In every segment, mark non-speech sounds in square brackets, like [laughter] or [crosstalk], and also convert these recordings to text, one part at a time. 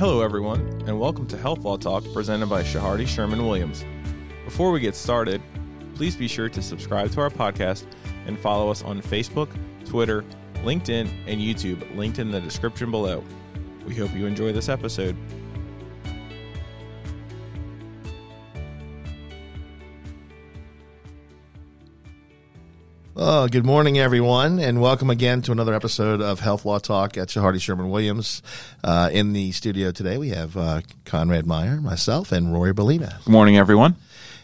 Hello, everyone, and welcome to Health Law Talk presented by Chehardy Sherman Williams. Before we get started, please be sure to subscribe to our podcast and follow us on Facebook, Twitter, LinkedIn, and YouTube, linked in the description below. We hope you enjoy this episode. Oh, good morning, everyone, and welcome again to another episode of Health Law Talk at Chehardy Sherman Williams. Uh, in the studio today, we have uh, Conrad Meyer, myself, and Rory Bellina. Good morning, everyone.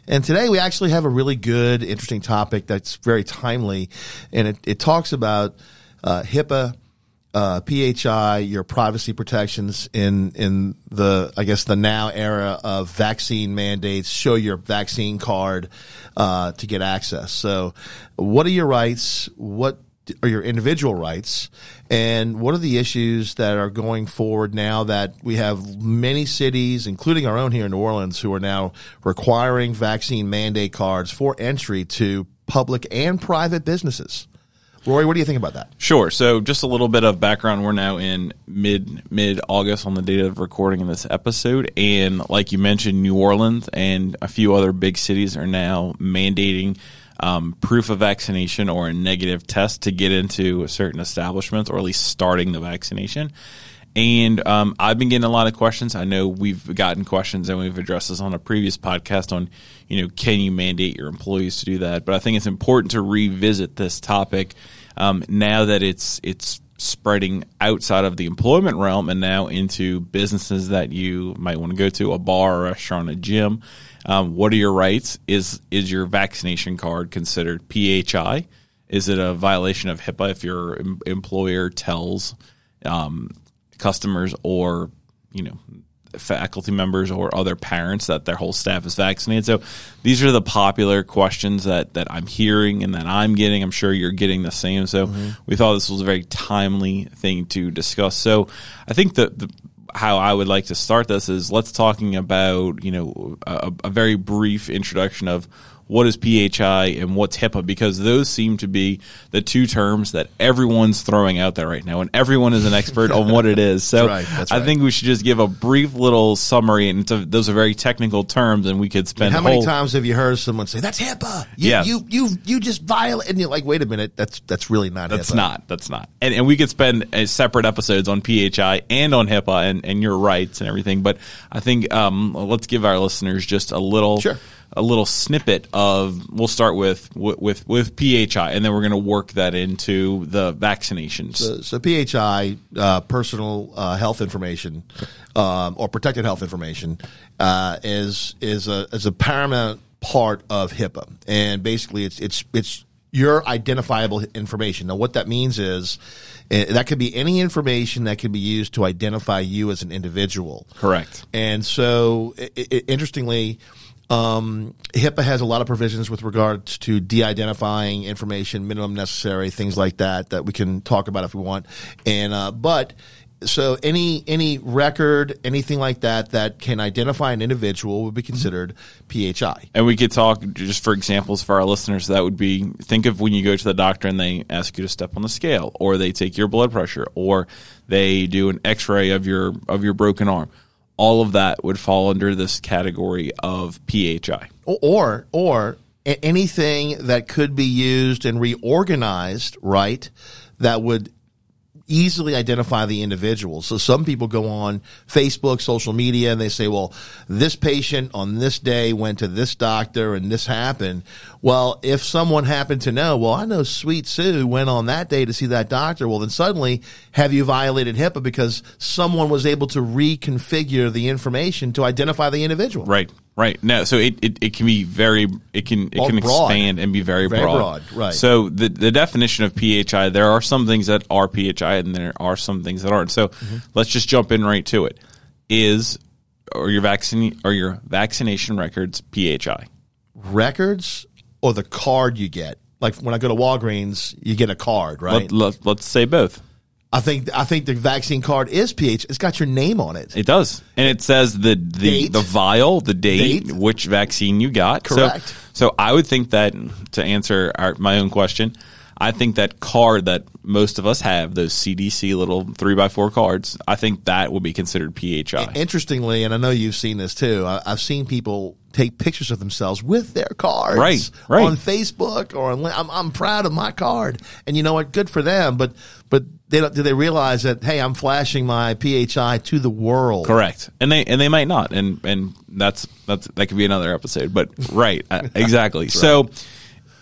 And today we actually have a really good, interesting topic that's very timely, and it, it talks about uh, HIPAA uh, PHI, your privacy protections in in the I guess the now era of vaccine mandates. Show your vaccine card uh, to get access. So, what are your rights? What are your individual rights? And what are the issues that are going forward now that we have many cities, including our own here in New Orleans, who are now requiring vaccine mandate cards for entry to public and private businesses? Rory, what do you think about that? Sure. So, just a little bit of background. We're now in mid mid August on the date of recording in this episode, and like you mentioned, New Orleans and a few other big cities are now mandating um, proof of vaccination or a negative test to get into certain establishments, or at least starting the vaccination. And um, I've been getting a lot of questions. I know we've gotten questions and we've addressed this on a previous podcast on, you know, can you mandate your employees to do that? But I think it's important to revisit this topic um, now that it's it's spreading outside of the employment realm and now into businesses that you might want to go to, a bar, a restaurant, a gym. Um, what are your rights? Is is your vaccination card considered PHI? Is it a violation of HIPAA if your em- employer tells um, customers or you know faculty members or other parents that their whole staff is vaccinated. So these are the popular questions that that I'm hearing and that I'm getting. I'm sure you're getting the same. So mm-hmm. we thought this was a very timely thing to discuss. So I think that the how I would like to start this is let's talking about you know a, a very brief introduction of what is PHI and what's HIPAA because those seem to be the two terms that everyone's throwing out there right now, and everyone is an expert on what it is. [laughs] So that's right, that's I think we should just give a brief little summary, and a, those are very technical terms, and we could spend. How many times have you heard someone say that's HIPAA? You, yeah. you you you just violate, and you're like, wait a minute, that's that's really not. That's HIPAA. not. That's not. And and we could spend uh, separate episodes on PHI and on HIPAA and and your rights and everything. But I think um, let's give our listeners just a little. Sure a little snippet of we'll start with with with PHI and then we're going to work that into the vaccinations. So, so PHI, uh, personal uh, health information um, or protected health information, uh, is is a is a paramount part of HIPAA, and basically it's it's it's your identifiable information. Now, what that means is eh, that could be any information that can be used to identify you as an individual. Correct. And so, it, it, interestingly um, HIPAA has a lot of provisions with regards to de-identifying information, minimum necessary, things like that that we can talk about if we want. And uh, but so any any record, anything like that that can identify an individual would be considered PHI. And we could talk just for examples for our listeners. That would be think of when you go to the doctor and they ask you to step on the scale, or they take your blood pressure, or they do an X-ray of your of your broken arm all of that would fall under this category of PHI. Or, or anything that could be used and reorganized, right? That would easily identify the individual. So some people go on Facebook, social media, and they say, well, this patient on this day went to this doctor and this happened. Well, if someone happened to know, well, I know Sweet Sue went on that day to see that doctor, well, then suddenly have you violated HIPAA because someone was able to reconfigure the information to identify the individual? Right. Right. No, so it, it, it can be very it can it can broad. expand and be very, very broad. broad. Right. So the the definition of PHI, there are some things that are PHI and there are some things that aren't. So mm-hmm. let's just jump in right to it. Is or your vaccine or your vaccination records PHI? Records or the card you get? Like when I go to Walgreens, you get a card, right? Let, let, let's say both. I think I think the vaccine card is pH. It's got your name on it. It does, and it says the the, date. the vial, the date, date, which vaccine you got. Correct. So, so I would think that to answer our, my own question, I think that card that most of us have, those CDC little three by four cards, I think that would be considered PHI. Interestingly, and I know you've seen this too. I, I've seen people take pictures of themselves with their cards, Right, right. on Facebook or on. I'm, I'm proud of my card, and you know what? Good for them. But but they don't, do they realize that hey, I'm flashing my PHI to the world? Correct, and they and they might not, and and that's that's that could be another episode. But right, uh, [laughs] exactly. So,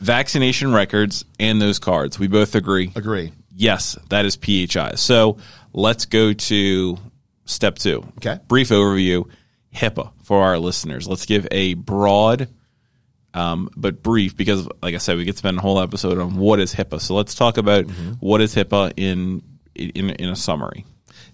vaccination records and those cards, we both agree. Agree. Yes, that is PHI. So let's go to step two. Okay. Brief overview. HIPAA for our listeners. Let's give a broad, um, but brief because, like I said, we could spend a whole episode on what is HIPAA. So let's talk about what is HIPAA in in in a summary.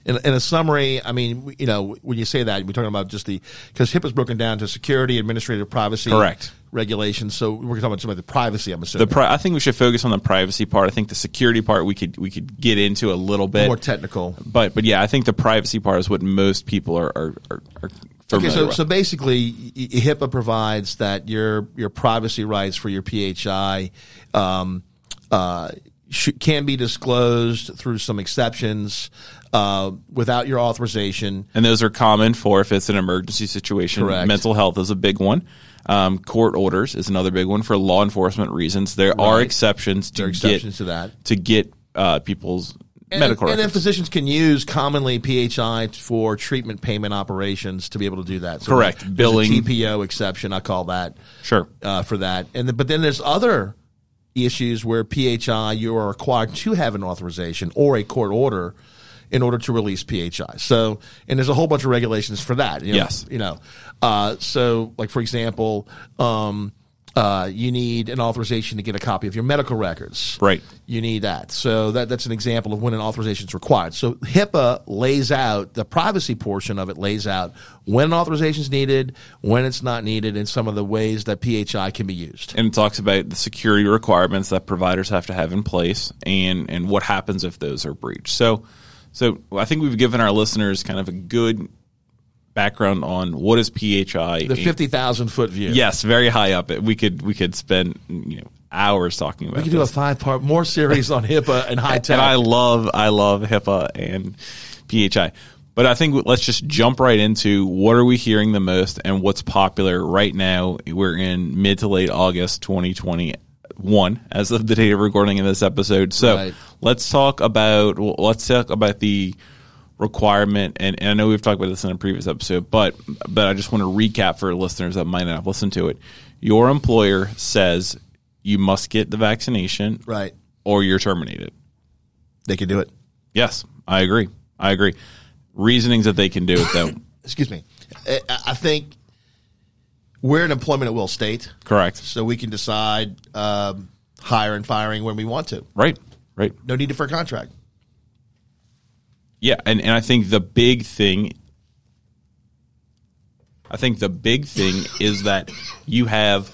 In, in a summary, I mean, you know, when you say that, we're talking about just the because HIPAA is broken down to security, administrative privacy, Correct. Regulations. So we're talking about some of the privacy. I'm assuming The pri- I think we should focus on the privacy part. I think the security part we could we could get into a little bit more technical. But but yeah, I think the privacy part is what most people are are, are, are Okay, so with. so basically, HIPAA provides that your your privacy rights for your PHI um, uh, sh- can be disclosed through some exceptions uh, without your authorization. and those are common for if it's an emergency situation. Correct. Mental health is a big one. Um, court orders is another big one for law enforcement reasons. There are exceptions to are get to that. to get uh, people's And, medical and then physicians can use commonly PHI for treatment payment operations to be able to do that. So Correct. there's a Billing. TPO exception, I call that. Sure. uh, for that. And the, but then there's other issues where PHI you are required to have an authorization or a court order in order to release PHI. So, and there's a whole bunch of regulations for that. You know, Yes. You know, uh, so like for example, um, uh, you need an authorization to get a copy of your medical records. Right. You need that. So that, that's an example of when an authorization is required. So HIPAA lays out the privacy portion of it lays out when an authorization is needed, when it's not needed, and some of the ways that PHI can be used. and it talks about the security requirements that providers have to have in place and and what happens if those are breached. So so I think we've given our listeners kind of a good background on what is PHI. The fifty thousand foot view. Yes, very high up. We could we could spend you know hours talking about. It. We could do a five part more series on HIPAA and high [laughs] tech. and I love I love HIPAA and PHI. But I think let's just jump right into what are we hearing the most and what's popular right now. We're in mid to late August 2021 as of the date of recording of this episode. So Right. Let's talk about well, let's talk about the requirement and, and I know we've talked about this in a previous episode, but but I just want to recap for listeners that might not have listened to it. Your employer says you must get the vaccination right. or you're terminated. They can do it. Yes, I agree. I agree. Reasonings that they can do it though. [coughs] Excuse me. I, I think we're an employment at will state, Correct. so we can decide um, hire and firing when we want to. Right. Right. No need for a contract. Yeah, and, and I think the big thing I think the big thing is that you have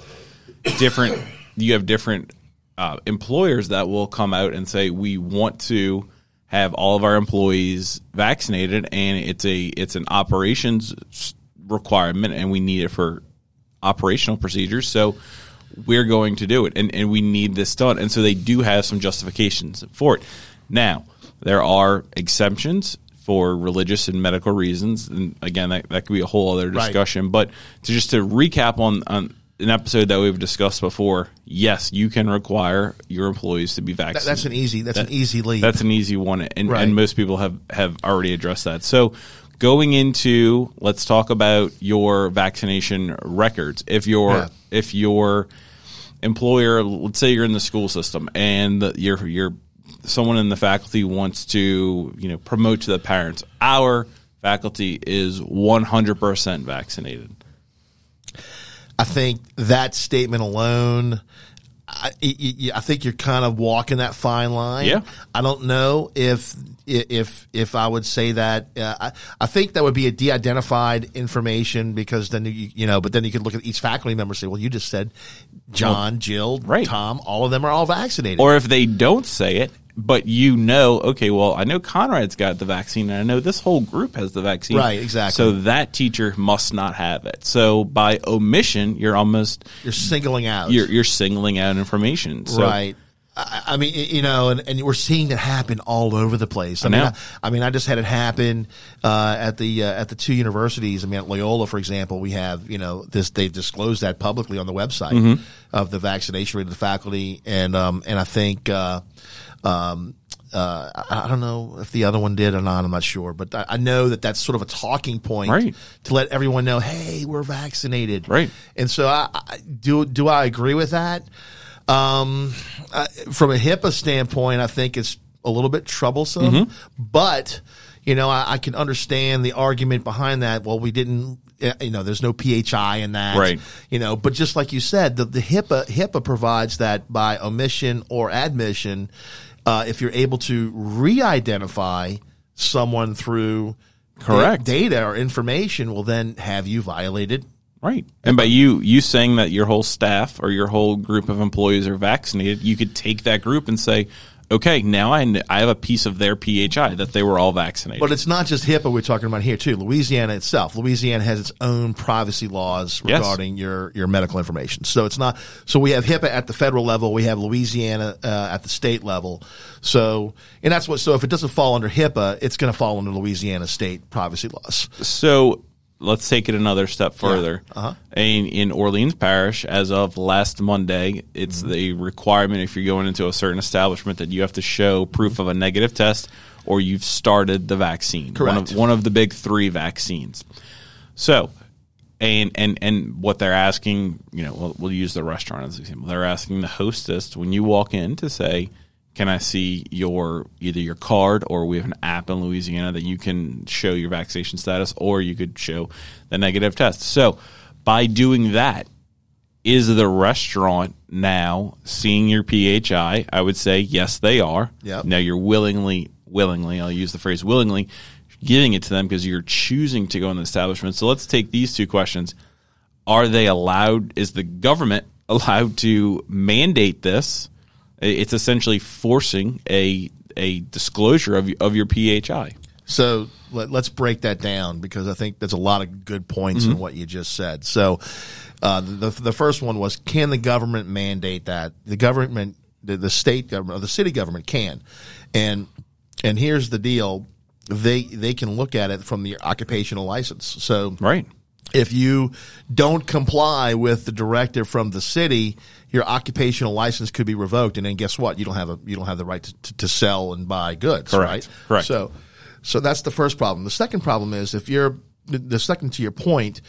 different you have different uh, employers that will come out and say we want to have all of our employees vaccinated and it's a it's an operations requirement and we need it for operational procedures so we're going to do it and, and we need this done and so they do have some justifications for it now there are exemptions for religious and medical reasons and again that, that could be a whole other Right. discussion but to just to recap on, on an episode that we've discussed before yes you can require your employees to be That, vaccinated that's an easy. That's an easy lead. that's an easy one, and, Right. and most people have, have already addressed that. So, going into let's talk about your vaccination records. If your Yeah. if your employer, let's say you're in the school system, and you're you're someone in the faculty wants to you know promote to the parents, our faculty is 100% vaccinated. I think that statement alone, I, I think you're kind of walking that fine line. Yeah. I don't know if if if I would say that. Uh, I, I think that would be a de-identified information because then you you know, but then you could look at each faculty member and say, well, you just said John, Jill, right. Tom, all of them are all vaccinated. Or if they don't say it, but you know, okay, well, I know Conrad's got the vaccine, and I know this whole group has the vaccine. Right, exactly. So that teacher must not have it. So by omission, you're almost you're singling out. you're you're singling out information. So, right. I, I mean, you know, and, and we're seeing it happen all over the place. I, I mean. I, I mean, I just had it happen uh, at the uh, at the two universities. I mean, at Loyola, for example, we have you know this. They've disclosed that publicly on the website Mm-hmm. of the vaccination rate of the faculty, and um, and I think. Uh, um, uh, I I don't know if the other one did or not. I'm not sure, but I, I know that that's sort of a talking point Right. to let everyone know, hey, we're vaccinated. Right. And so, I, I do do I agree with that? Um, I, from a HIPAA standpoint, I think it's a little bit troublesome, Mm-hmm. but you know, I, I can understand the argument behind that. Well, we didn't. Eh, You know, there's no PHI in that, Right. You know, but just like you said, the, the HIPAA HIPAA provides that by omission or admission, uh, if you're able to re-identify someone through Correct. da- data or information, will then have you violated Right. And by you you saying that your whole staff or your whole group of employees are vaccinated, you could take that group and say, okay, now I, I have a piece of their PHI that they were all vaccinated. But it's not just HIPAA we're talking about here too. Louisiana itself, Louisiana has its own privacy laws Yes. regarding your your medical information. So it's not. So we have HIPAA at the federal level, we have Louisiana uh, at the state level. So and that's what. So if it doesn't fall under HIPAA, it's going to fall under Louisiana state privacy laws. So let's take it another step further. Uh-huh. In, in Orleans Parish, as of last Monday, it's Mm-hmm. the requirement if you're going into a certain establishment that you have to show proof of a negative test or you've started the vaccine. One Correct. of, one of the big three vaccines. So, and and and what they're asking, you know, we'll, we'll use the restaurant as an example. They're asking the hostess when you walk in to say, "Can I see your either your card or we have an app in Louisiana that you can show your vaccination status, or you could show the negative test." So, by doing that, is the restaurant now seeing your PHI? I would say yes, they are. Yep. Now you're willingly, willingly, I'll use the phrase willingly, giving it to them because you're choosing to go in the establishment. So let's take these two questions. Are they allowed, is the government [laughs] allowed to mandate this? It's essentially forcing a, a disclosure of, of your PHI. So let, us break that down because I think there's a lot of good points Mm-hmm. in what you just said. So uh, the the first one was can the government mandate that the government the, the state government or the city government can, and and here's the deal they they can look at it from the occupational license. So Right. if you don't comply with the directive from the city, your occupational license could be revoked, and then guess what? You don't have a you don't have the right to, to, to sell and buy goods, Correct. right? Correct. So, so that's the first problem. The second problem is if you're the, the second to your point,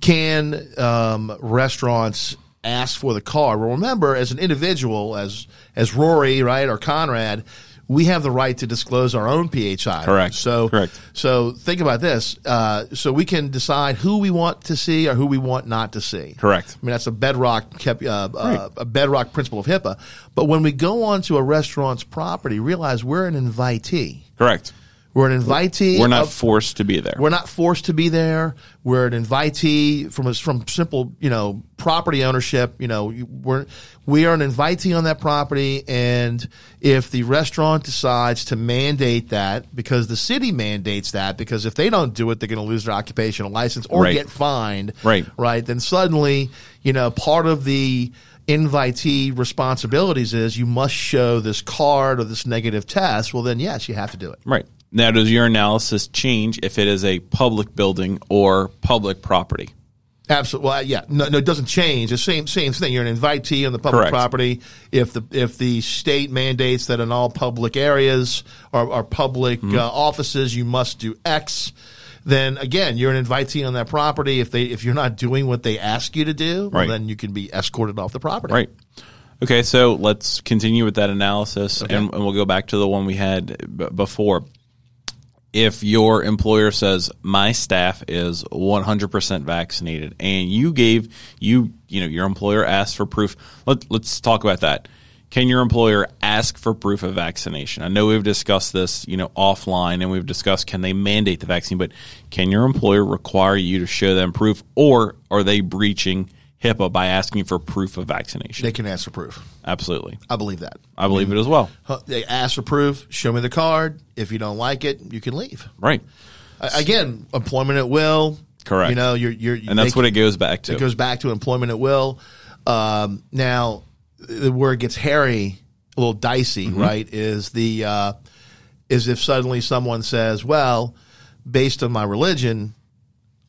can um, restaurants ask for the car? Well, remember, as an individual, as as Rory, right, or Conrad. We have the right to disclose our own PHI. Correct. So, Correct. so think about this. Uh, so we can decide who we want to see or who we want not to see. Correct. I mean, that's a bedrock, kept, uh, Right. uh, a bedrock principle of HIPAA. But when we go onto a restaurant's property, realize we're an invitee. Correct. We're an invitee. We're not of- forced to be there. we're not forced to be there. We're an invitee from a, from simple, you know, property ownership. You know, we're we are an invitee on that property, and if the restaurant decides to mandate that because the city mandates that, because if they don't do it, they're going to lose their occupational license or Right. get fined. Right. Right. Then suddenly, you know, part of the invitee responsibilities is you must show this card or this negative test. Well, then yes, you have to do it. Right. Now, does your analysis change if it is a public building or public property? Absolutely. Well, yeah. No, no, it doesn't change. The same same thing. You're an invitee on the public Correct. property. If the if the state mandates that in all public areas or, or public Mm-hmm. uh, offices you must do X, then again you're an invitee on that property. If they if you're not doing what they ask you to do, well, then you can be escorted off the property. Right. Okay, so let's continue with that analysis, and, and we'll go back to the one we had b- before. If your employer says my staff is 100% vaccinated, and you gave you you know your employer asked for proof, let, let's talk about that. Can your employer ask for proof of vaccination? I know we've discussed this, you know, offline, and we've discussed can they mandate the vaccine, but can your employer require you to show them proof, or are they breaching HIPAA by asking for proof of vaccination? They can ask for proof. Absolutely. I believe that. I believe it as well. They ask for proof. Show me the card. If you don't like it, you can leave. Right. Again, employment at will. Correct. You know, you're you're And that's they- what it goes back to. It goes back to employment at will. Um, now, the- where it gets hairy a little dicey, right? Is the uh, is if suddenly someone says, "Well, based on my religion,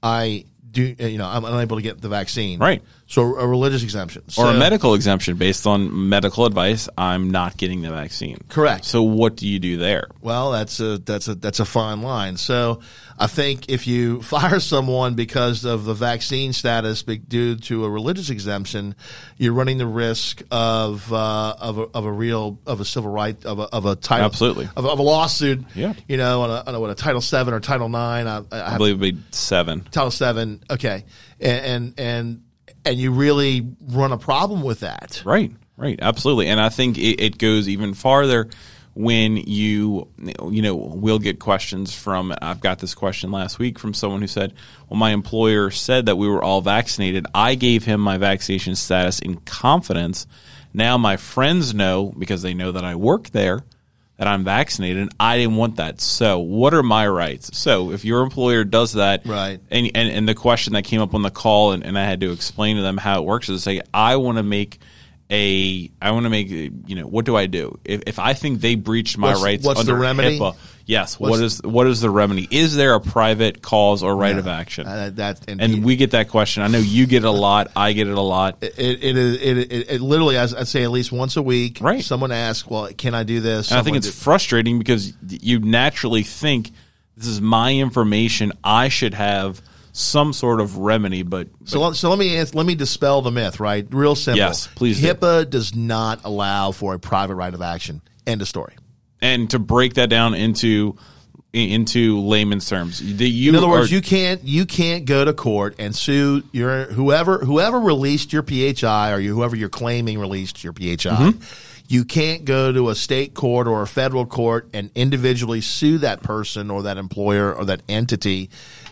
I do you know I'm unable to get the vaccine." Right. So a religious exemption or a medical exemption based on medical advice. I'm not getting the vaccine. Correct. So what do you do there? Well, that's a that's a that's a fine line. So I think if you [laughs] fire someone because of the vaccine status due to a religious exemption, you're running the risk of uh, of a, of a real of a civil right of a of a title Absolutely. of, of a lawsuit. Yeah. you know, on a, on a, what a Title Seven or Title Nine. I, I, I believe it'd be seven. Title Seven. Okay, and and and and you really run a problem with that. Right, right, absolutely. And I think it, it goes even farther when you, you know, we'll get questions from. I've got this question last week from someone who said, "Well, my employer said that we were all vaccinated. I gave him my vaccination status in confidence. Now my friends know because they know that I work there." That I'm vaccinated, and I didn't want that. So, what are my rights? So, if your employer does that, Right. and, and, and the question that came up on the call and, and I had to explain to them how it works is say I want to make a I want to make you know what do I do if, if I think they breached my What's- rights what's the under remedy? HIPAA yes what what is what is the remedy is there a private cause or right of action Uh, that and, and we get that question I know you get it a lot I get it a lot it, it is it, it, it literally as I'd say at least once a week. Right. Someone asks, "Well, can I do this?" and I think it's do- frustrating because you naturally think this is my information I should have some sort of remedy but so. Let, so let me ans- let me dispel the myth. Right, real simple. Yes, please do. HIPAA does not allow for a private right of action. End of story. and to break that down into into layman's terms you In other words, are- you can't you can't go to court and sue your whoever whoever released your PHI or you, whoever you're claiming released your PHI. Mm-hmm. You can't go to a state court or a federal court and individually sue that person or that employer or that entity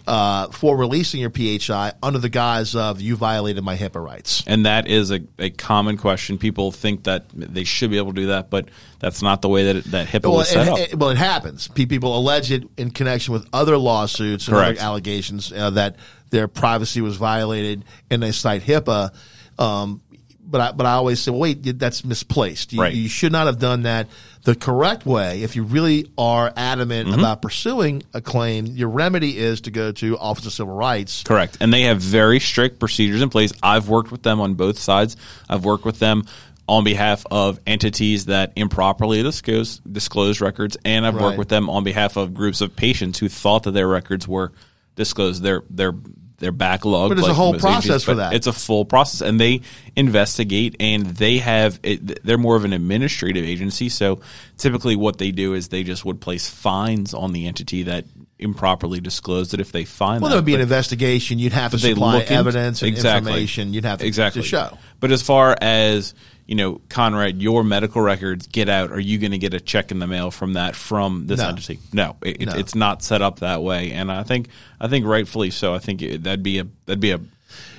uh, for releasing your PHI under the guise of you violated my HIPAA rights. And that is a, a common question. People think that they should be able to do that, but that's not the way that it, that HIPAA Well, was set it, up. it- well, it happens. People allege it in connection with other lawsuits and Correct. other allegations uh, that their privacy was violated, and they cite HIPAA. Um, but I, but I always say, well, wait, that's misplaced. You, Right. you should not have done that. The correct way, if you really are adamant Mm-hmm. about pursuing a claim, your remedy is to go to Office of Civil Rights. Correct. And they have very strict procedures in place. I've worked with them on both sides. I've worked with them on behalf of entities that improperly disclose disclose records, and I've Right. worked with them on behalf of groups of patients who thought that their records were disclosed. Their their their backlog. But a like whole process for that. It's a full process, and they investigate, and they have. It, they're more of an administrative agency, so typically what they do is they just would place fines on the entity that improperly disclosed it if they find Well, that. there would be But- an investigation. You'd have to supply into- evidence and Exactly. information. You'd have to, exactly to show. But as far as you know, Conrad, your medical records get out. Are you going to get a check in the mail from that from this No. entity? No, it- No. it's not set up that way, and I think I think rightfully so. I think it, that'd be a that'd be a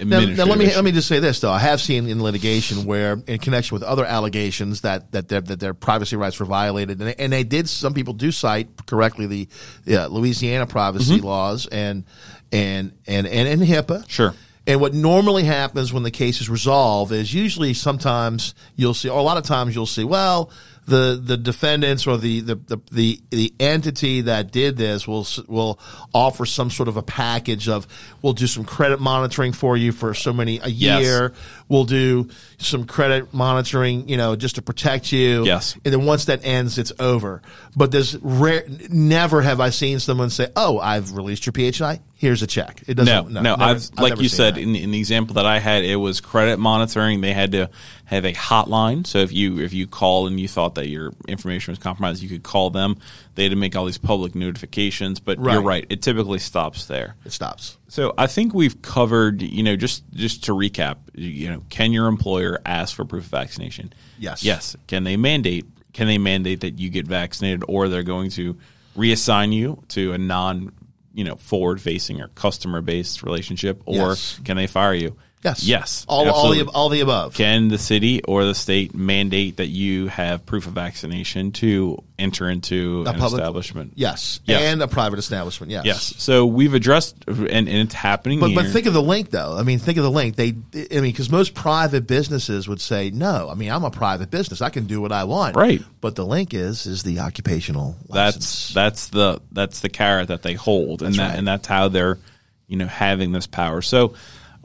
Now, now let me let me just say this though. I have seen in litigation where, in connection with other allegations that that their, that their privacy rights were violated, and they, and they did. Some people do cite correctly the uh, Louisiana privacy laws and and and and, and HIPAA. Sure. And what normally happens when the case is resolved is usually sometimes you'll see, or a lot of times you'll see, well, the, the defendants or the, the, the, the, the entity that did this will, will offer some sort of a package of, we'll do some credit monitoring for you for so many, a Yes. We'll do some credit monitoring, you know, just to protect you. Yes. And then once that ends, it's over. But there's rare, never have I seen someone say, oh, I've released your PHI. Here's a check. It doesn't, no, never- I've, like you said in, in the example that I had, it was credit monitoring. They had to have a hotline. So if you if you call and you thought that your information was compromised, you could call them. They had to make all these public notifications. But you're Right. right; it typically stops there. it stops. So I think we've covered, you know, just just to recap, you know, can your employer ask for proof of vaccination? Yes. Yes. Can they mandate? Can they mandate that you get vaccinated, or they're going to reassign you to a non, you know, forward facing or customer based relationship, or Yes. can they fire you? Yes. Yes, All, all, the, all the above. Can the city or the state mandate that you have proof of vaccination to enter into A an public- establishment? Yes. Yes. And a private establishment. Yes. Yes. So we've addressed, and, and it's happening But, here. but think of the link, though. I mean, think of the link. They, I mean, because most private businesses would say, "No, I mean, I'm a private business. I can do what I want." Right. But the link is is the occupational that's license. that's the that's the carrot that they hold, and that right. and that's how they're you know having this power. So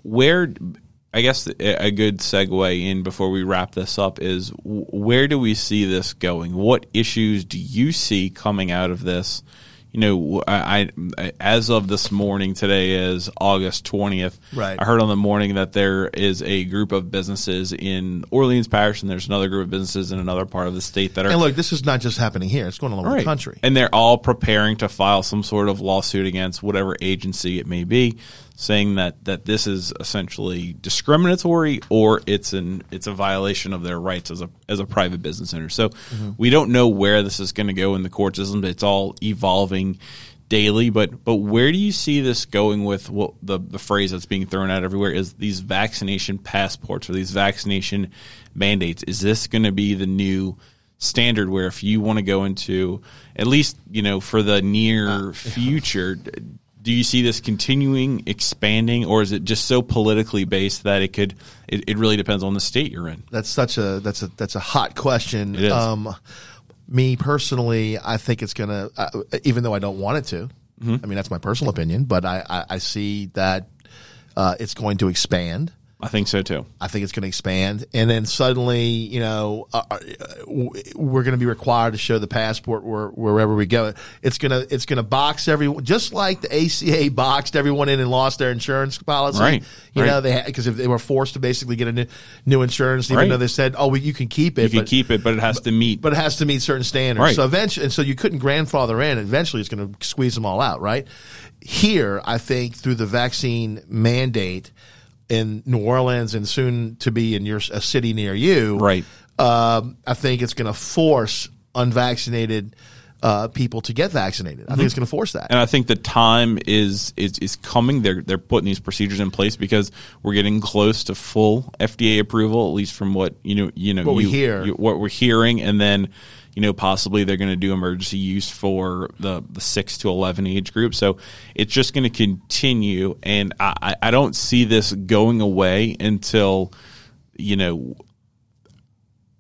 where I guess a good segue in before we wrap this up is where do we see this going? What issues do you see coming out of this? You know, I, I as of this morning, today is August twentieth. Right. I heard on the morning that there is a group of businesses in Orleans Parish, and there's another group of businesses in another part of the state that are And look, this is not just happening here; it's going all over the country. and they're all preparing to file some sort of lawsuit against whatever agency it may be, saying that, that this is essentially discriminatory or it's an it's a violation of their rights as a as a private business owner. So mm-hmm. we don't know where this is going to go in the court system. It's all evolving daily, but but where do you see this going with what the the phrase that's being thrown out everywhere is these vaccination passports or these vaccination mandates? Is this going to be the new standard where if you want to go into at least you know for the near uh, future d- do you see this continuing expanding or is it just so politically based that it could it, it really depends on the state you're in That's such a that's a that's a hot question. It is. Um, me personally, I think it's gonna, uh, even though I don't want it to. Mm-hmm. I mean, that's my personal opinion, but I I, I see that uh, it's going to expand. I think so too I think it's going to expand, and then suddenly, you know, uh, uh, we're going to be required to show the passport where, wherever we go. It's gonna it's gonna box everyone, just like the ACA boxed everyone in and lost their insurance policy. Right, You right. know, they because if they were forced to basically get a new, new insurance, even Right. though they said, "Oh, well, you can keep it," you can but, keep it but it has to meet but it has to meet certain standards. Right. So eventually, and so you couldn't grandfather in. Eventually, it's going to squeeze them all out, right? Here, I think through the vaccine mandate in New Orleans and soon to be in your a city near you, Right. Um, I think it's going to force unvaccinated uh, people to get vaccinated. I think it's going to force that. and I think the time is is is coming. They're they're putting these procedures in place because we're getting close to full FDA approval, at least from what you know you know What we hear. you- what we're hearing, and then you know possibly they're going to do emergency use for the the six to eleven age group. So it's just going to continue, and I I don't see this going away until you know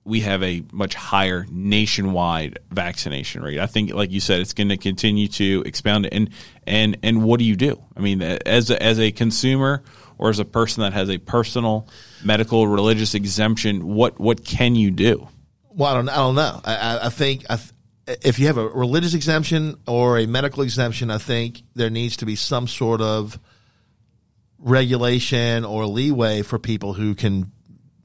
we have a much higher nationwide vaccination rate. I think, like you said, it's going to continue to expound. And and and what do you do? I mean, as a, as a consumer or as a person that has a personal medical religious exemption, what what can you do? Well, I don't, I don't know. I, I, think I, th- if you have a religious exemption or a medical exemption, I think there needs to be some sort of regulation or leeway for people who can,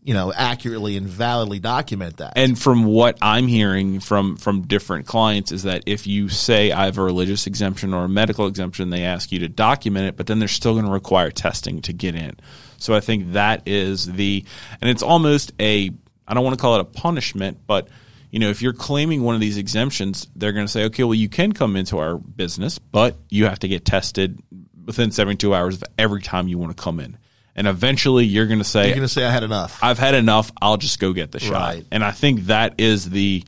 you know, accurately and validly document that. And from what I'm hearing from from different clients is that if you say I have a religious exemption or a medical exemption, they ask you to document it, but then they're still going to require testing to get in. So I think that is the and it's almost a I don't want to call it a punishment, but you know, if you're claiming one of these exemptions, they're going to say, okay, well, you can come into our business, but you have to get tested within 72 hours of every time you want to come in. And eventually you're going to say, You're going to say I had enough. I've had enough. I'll just go get the shot. Right. And I think that is the,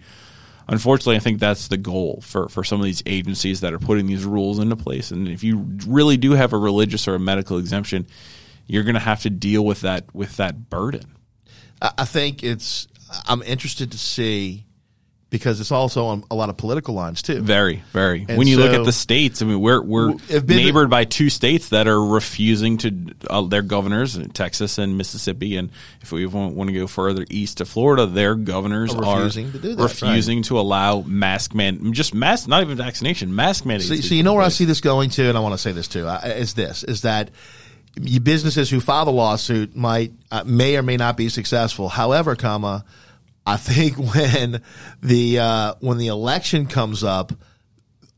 unfortunately, I think that's the goal for, for some of these agencies that are putting these rules into place. And if you really do have a religious or a medical exemption, you're going to have to deal with that with that burden. I think it's. I'm interested to see because it's also on a lot of political lines too. Very, very. And when you look at the states, I mean, we're we're neighbored by two states that are refusing to uh, their governors, Texas and Mississippi, and if we want, want to go further east to Florida, their governors Are are refusing to do that, refusing to allow mask man, just mask, not even vaccination, mask mandates. So, so you know where I see this going to, and I want to say this too. Is this is that businesses who file the lawsuit might uh, may or may not be successful. However, comma, I think [laughs] when the uh, when the election comes up,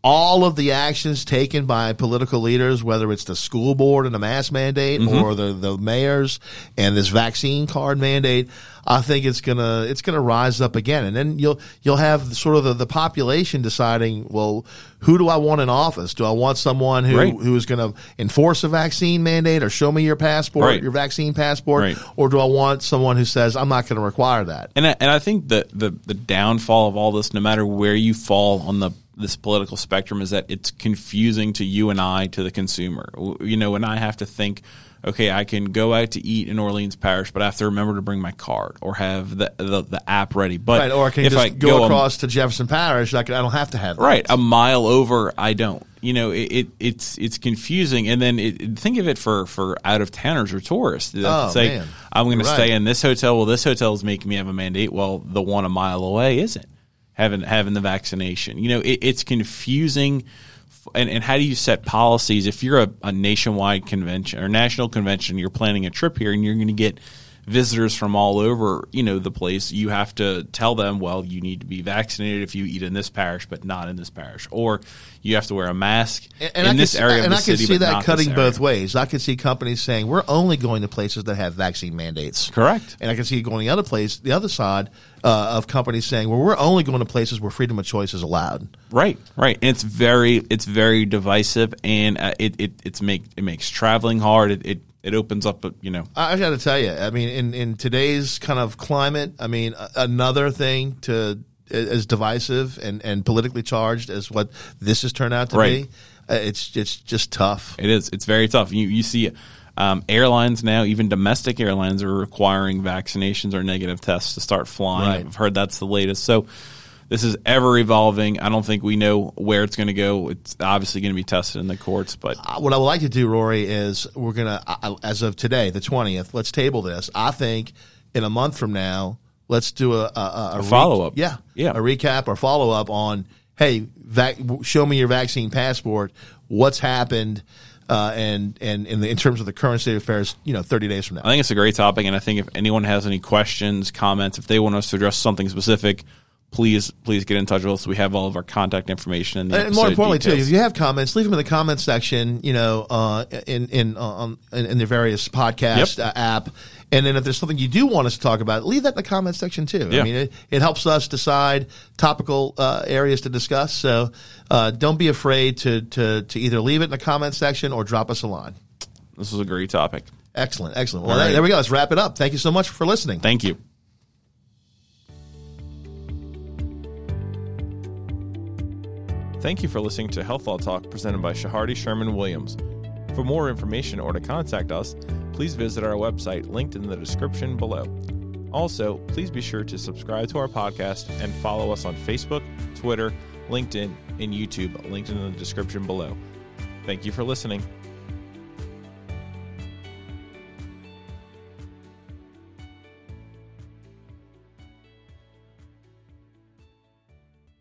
all of the actions taken by political leaders, whether it's the school board and the mask mandate Mm-hmm. or the, the mayors and this vaccine card mandate, I think it's gonna it's gonna rise up again, and then you'll you'll have sort of the, the population deciding, well, who do I want in office? Do I want someone who Right. who is going to enforce a vaccine mandate or show me your passport, Right. your vaccine passport, Right. or do I want someone who says I'm not going to require that? And I, and I think the, the the downfall of all this, no matter where you fall on the this political spectrum, is that it's confusing to you and I, to the consumer. You know, and I have to think, okay, I can go out to eat in Orleans Parish, but I have to remember to bring my card or have the the, the app ready. But Right, or I can if just I go, a- across to Jefferson Parish. I, can, I don't have to have that. right a mile over i don't you know it, it it's it's confusing and then it, think of it for for out of towners or tourists Oh, say man. i'm going Right. to stay in this hotel well this hotel is making me have a mandate well the one a mile away isn't having having the vaccination. You know it, it's confusing. And, and how do you set policies? If you're a, a nationwide convention or national convention you're planning a trip here and you're going to get visitors from all over you know the place you have to tell them well you need to be vaccinated if you eat in this parish but not in this parish or you have to wear a mask And, in I this can, area and I can city see that cutting both ways. I can see companies saying we're only going to places that have vaccine mandates. correct And I can see going the other place, the other side uh, of companies saying, well, we're only going to places where freedom of choice is allowed. Right, right. And it's very it's very divisive, and uh, it, it it's make it makes traveling hard. It it, it opens up, you know. I, got to tell you, I mean, in, in today's kind of climate, I mean, another thing to as divisive and, and politically charged as what this has turned out to Right. be, uh, it's it's just tough. It is. It's very tough. You you see, um, airlines now, even domestic airlines, are requiring vaccinations or negative tests to start flying. Right. I've heard that's the latest. So. This is ever evolving. I don't think we know where it's going to go. It's obviously going to be tested in the courts, but Uh, what I would like to do, Rory, is we're gonna, uh, as of today, the twentieth. Let's table this. I think in a month from now, let's do a, a, a, follow-up. Yeah, Yeah. a recap or follow up on. Hey, vac- show me your vaccine passport. What's happened? Uh, and and in, the, in terms of the current state of affairs, you know, thirty days from now. I think it's a great topic, and I think if anyone has any questions, comments, if they want us to address something specific, please please get in touch with us. We have all of our contact information and, the And more importantly, too, if you have comments, leave them in the comment section. You know, uh, in in uh, on in, in the various podcast Yep. uh, app. And then if there's something you do want us to talk about, leave that in the comment section too. I mean, it, it helps us decide topical uh, areas to discuss. So uh, don't be afraid to, to to either leave it in the comment section or drop us a line. this was a great topic. Excellent, excellent. Well, right. there we go. Let's wrap it up. Thank you so much for listening. Thank you. Thank you for listening to Health Law Talk presented by Chehardy Sherman Williams. For more information or to contact us, please visit our website linked in the description below. Also, please be sure to subscribe to our podcast and follow us on Facebook, Twitter, LinkedIn, and YouTube linked in the description below. Thank you for listening.